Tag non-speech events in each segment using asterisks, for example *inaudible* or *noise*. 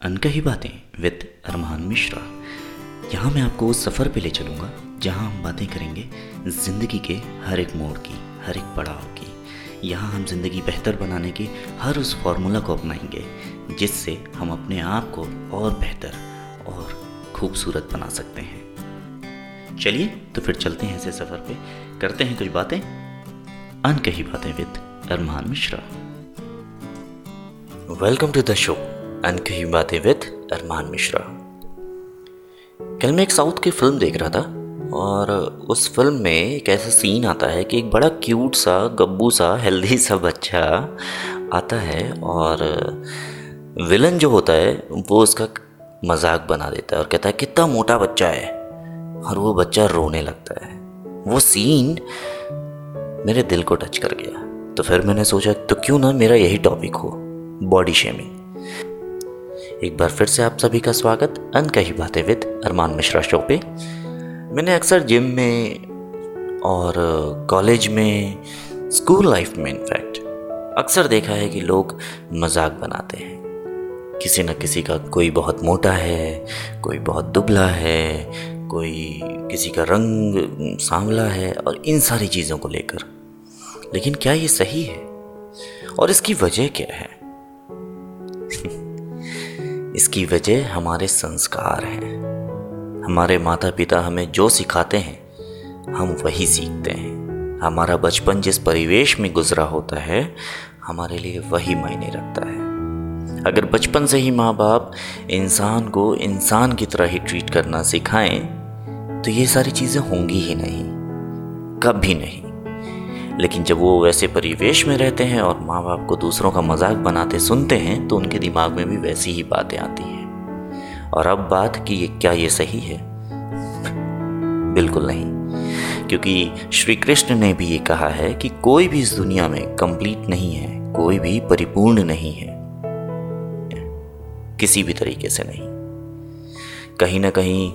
अनकही बातें विद अरमान मिश्रा। यहाँ मैं आपको उस सफ़र पे ले चलूँगा, जहाँ हम बातें करेंगे ज़िंदगी के हर एक मोड़ की, हर एक पड़ाव की। यहाँ हम ज़िंदगी बेहतर बनाने की हर उस फॉर्मूला को अपनाएँगे, जिससे हम अपने आप को और बेहतर और खूबसूरत बना सकते हैं। चलिए तो फिर चलते हैं ऐसे सफ़र पे। करते हैं कुछ बातें। अनकही बातें with Arman Mishra. Welcome to the show अनकही बातें विद अरमान मिश्रा। कल मैं एक साउथ की फ़िल्म देख रहा था, और उस फ़िल्म में एक ऐसा सीन आता है कि एक बड़ा क्यूट सा, गब्बू सा हेल्दी सा बच्चा आता है, और विलन जो होता है, वो उसका मज़ाक बना देता है और कहता है, कितना मोटा बच्चा है। और वो बच्चा रोने लगता है। वो सीन मेरे दिल को टच कर गया। तो फिर मैंने सोचा तो क्यों ना मेरा यही टॉपिक हो बॉडी शेमिंग एक बार फिर से आप सभी का स्वागत अनकही बातें विद अरमान मिश्रा शो पे। मैंने अक्सर जिम में और, कॉलेज में, स्कूल लाइफ में इनफैक्ट अक्सर देखा है कि लोग मज़ाक बनाते हैं। किसी न किसी का कोई बहुत मोटा है, कोई बहुत दुबला है, कोई किसी का रंग सांवला है और इन सारी चीज़ों को लेकर। लेकिन क्या ये सही है? और इसकी वजह क्या है? इसकी वजह हमारे संस्कार हैं। हमारे माता पिता हमें जो सिखाते हैं, हम वही सीखते हैं। हमारा बचपन जिस परिवेश में गुजरा होता है, हमारे लिए वही मायने रखता है। अगर बचपन से ही माँ बाप इंसान को इंसान की तरह ही ट्रीट करना सिखाएँ तो ये सारी चीज़ें होंगी ही नहीं, कभी नहीं। लेकिन जब वो वैसे परिवेश में रहते हैं और माँ बाप को दूसरों का मज़ाक बनाते सुनते हैं तो उनके दिमाग में भी वैसी ही बातें आती हैं। और अब बात कि ये क्या ये सही है? बिल्कुल नहीं। क्योंकि श्री कृष्ण ने भी ये कहा है कि कोई भी इस दुनिया में कंप्लीट नहीं है, कोई भी परिपूर्ण नहीं है। किसी भी तरीके से नहीं। कहीं ना कहीं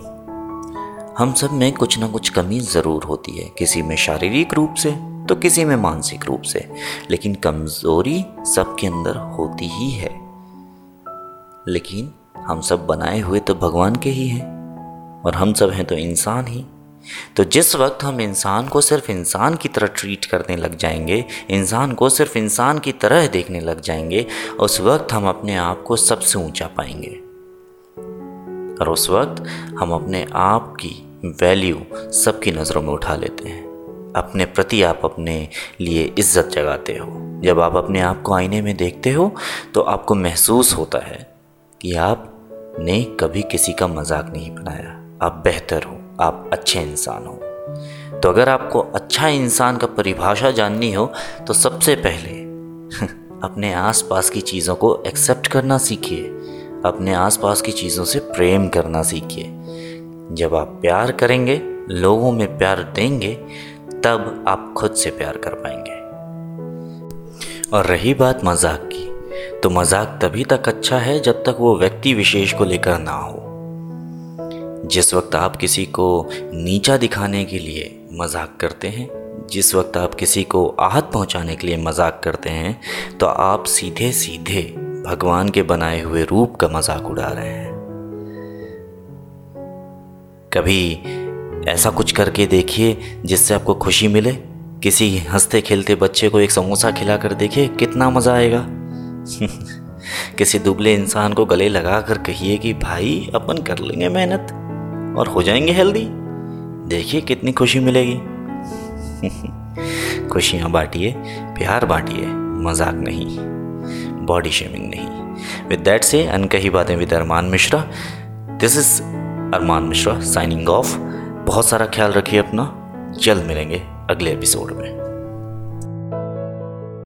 हम सब में कुछ ना कुछ कमी ज़रूर होती है, किसी में शारीरिक रूप से तो किसी में मानसिक रूप से, लेकिन कमज़ोरी सबके अंदर होती ही है। लेकिन हम सब बनाए हुए तो भगवान के ही हैं, और हम सब हैं तो इंसान ही। तो जिस वक्त हम इंसान को सिर्फ़ इंसान की तरह ट्रीट करने लग जाएँगे, इंसान को सिर्फ़ इंसान की तरह देखने लग जाएँगे, उस वक्त हम अपने आप को सबसे ऊँचा पाएँगे। और उस वक्त हम अपने आप की वैल्यू सबकी नज़रों में उठा लेते हैं। अपने प्रति आप अपने लिए इज़्ज़त जगाते हो। जब आप अपने आप को आईने में देखते हो तो आपको महसूस होता है कि आपने कभी किसी का मज़ाक नहीं बनाया। आप बेहतर हो, आप अच्छे इंसान हो। तो अगर आपको अच्छा इंसान का परिभाषा जाननी हो तो सबसे पहले *laughs* अपने आसपास की चीज़ों को एक्सेप्ट करना सीखिए। अपने आसपास की चीज़ों से प्रेम करना सीखिए। जब आप प्यार करेंगे, लोगों में प्यार देंगे तब आप खुद से प्यार कर पाएँगे। और रही बात मज़ाक की तो मज़ाक तभी तक अच्छा है जब तक वो व्यक्ति विशेष को लेकर ना हो। जिस वक्त आप किसी को नीचा दिखाने के लिए मज़ाक करते हैं, जिस वक्त आप किसी को आहत पहुँचाने के लिए मज़ाक करते हैं तो आप सीधे सीधे भगवान के बनाए हुए रूप का मज़ाक उड़ा रहे हैं। कभी ऐसा कुछ करके देखिए जिससे आपको खुशी मिले। किसी हँसते खेलते बच्चे को एक समोसा खिला कर देखिए, कितना मज़ा आएगा। *laughs* किसी दुबले इंसान को गले लगा कर कहिए कि, भाई, अपन कर लेंगे मेहनत और हो जाएँगे हेल्दी। देखिए कितनी खुशी मिलेगी। *laughs* खुशियाँ बांटिए, प्यार बांटिए, मज़ाक नहीं बॉडी शेमिंग नहीं। विद दैट से अनकही बातें with Arman Mishra. This is Arman Mishra signing off बहुत सारा ख्याल रखिए अपना। जल्द मिलेंगे अगले एपिसोड में।